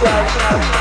Yeah.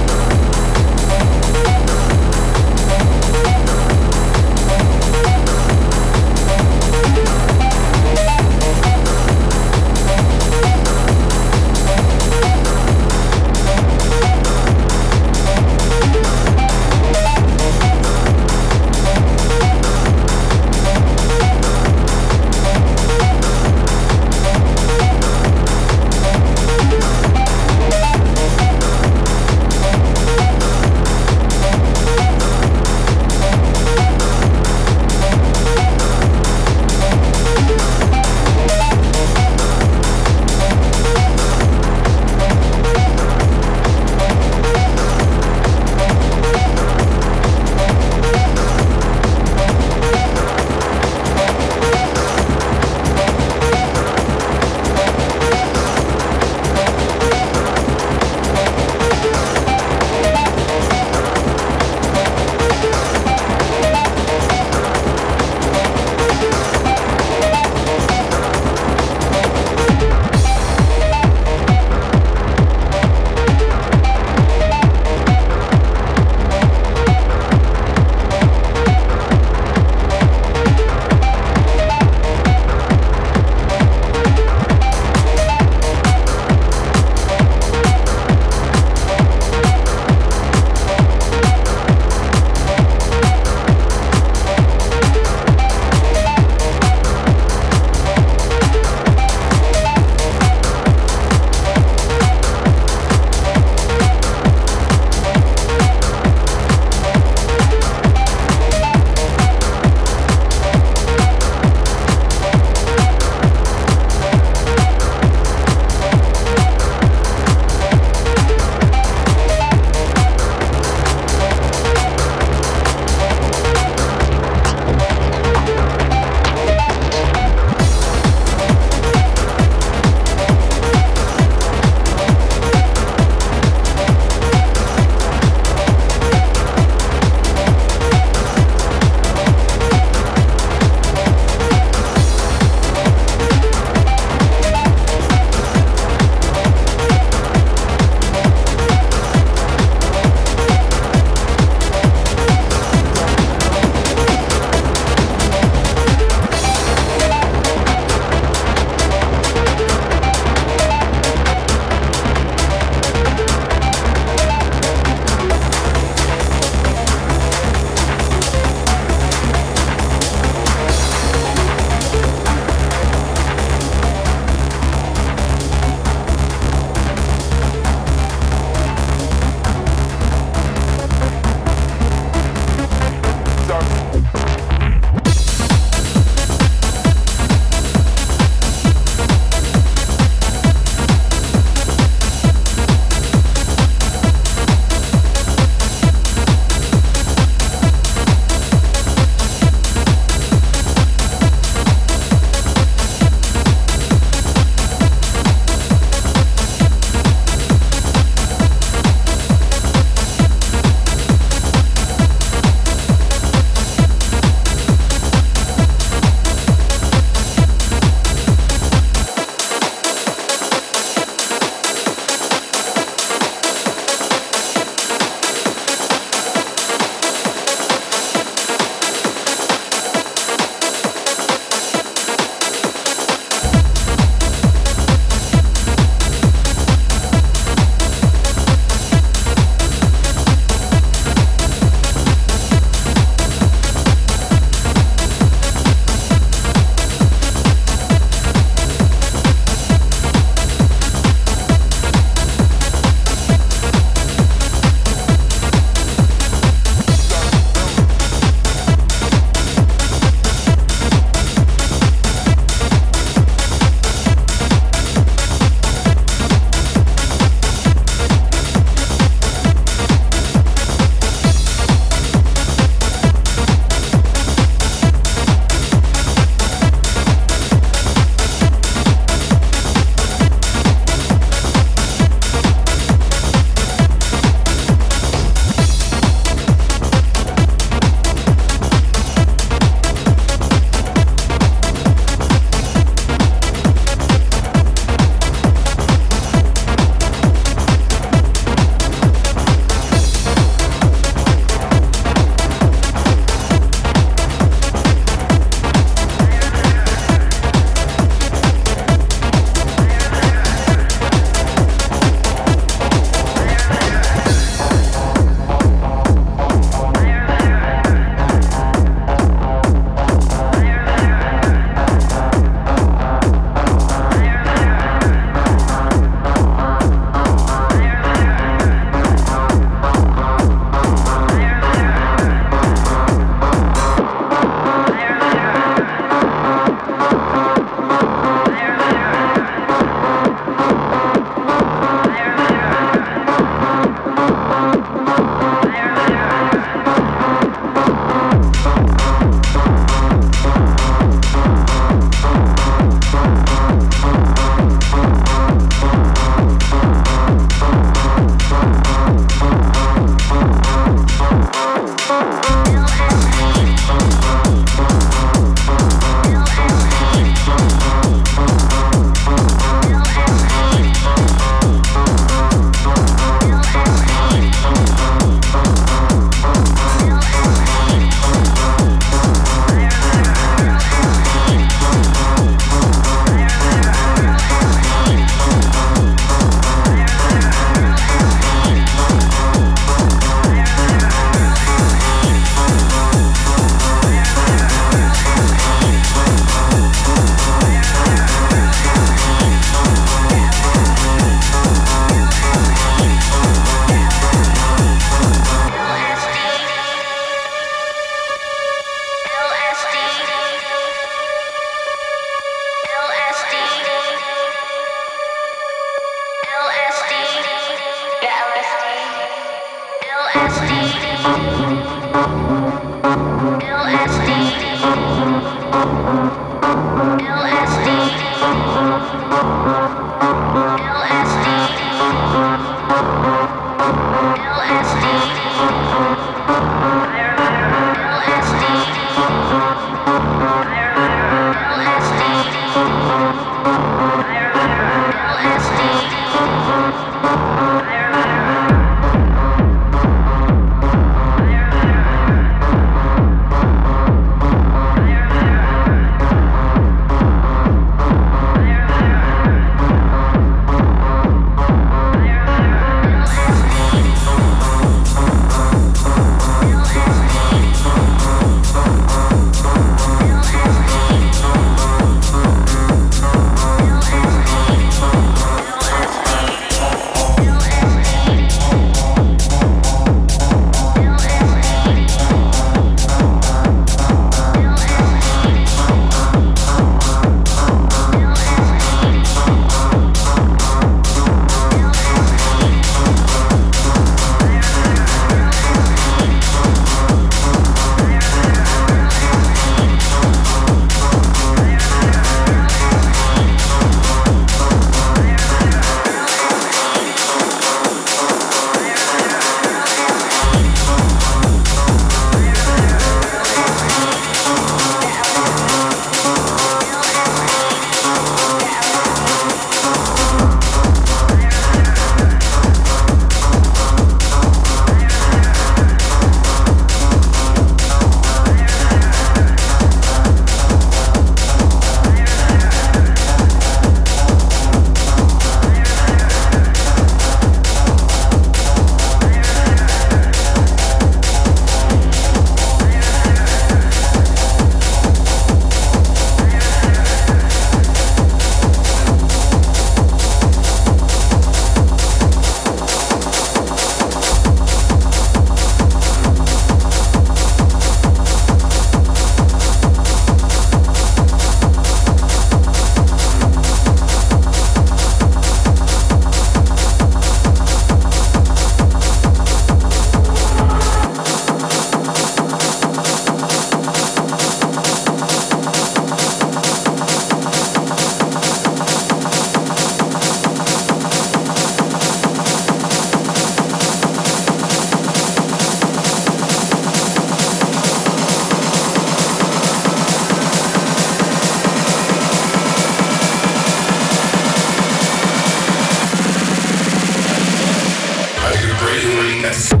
Yes.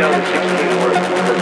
2016 worth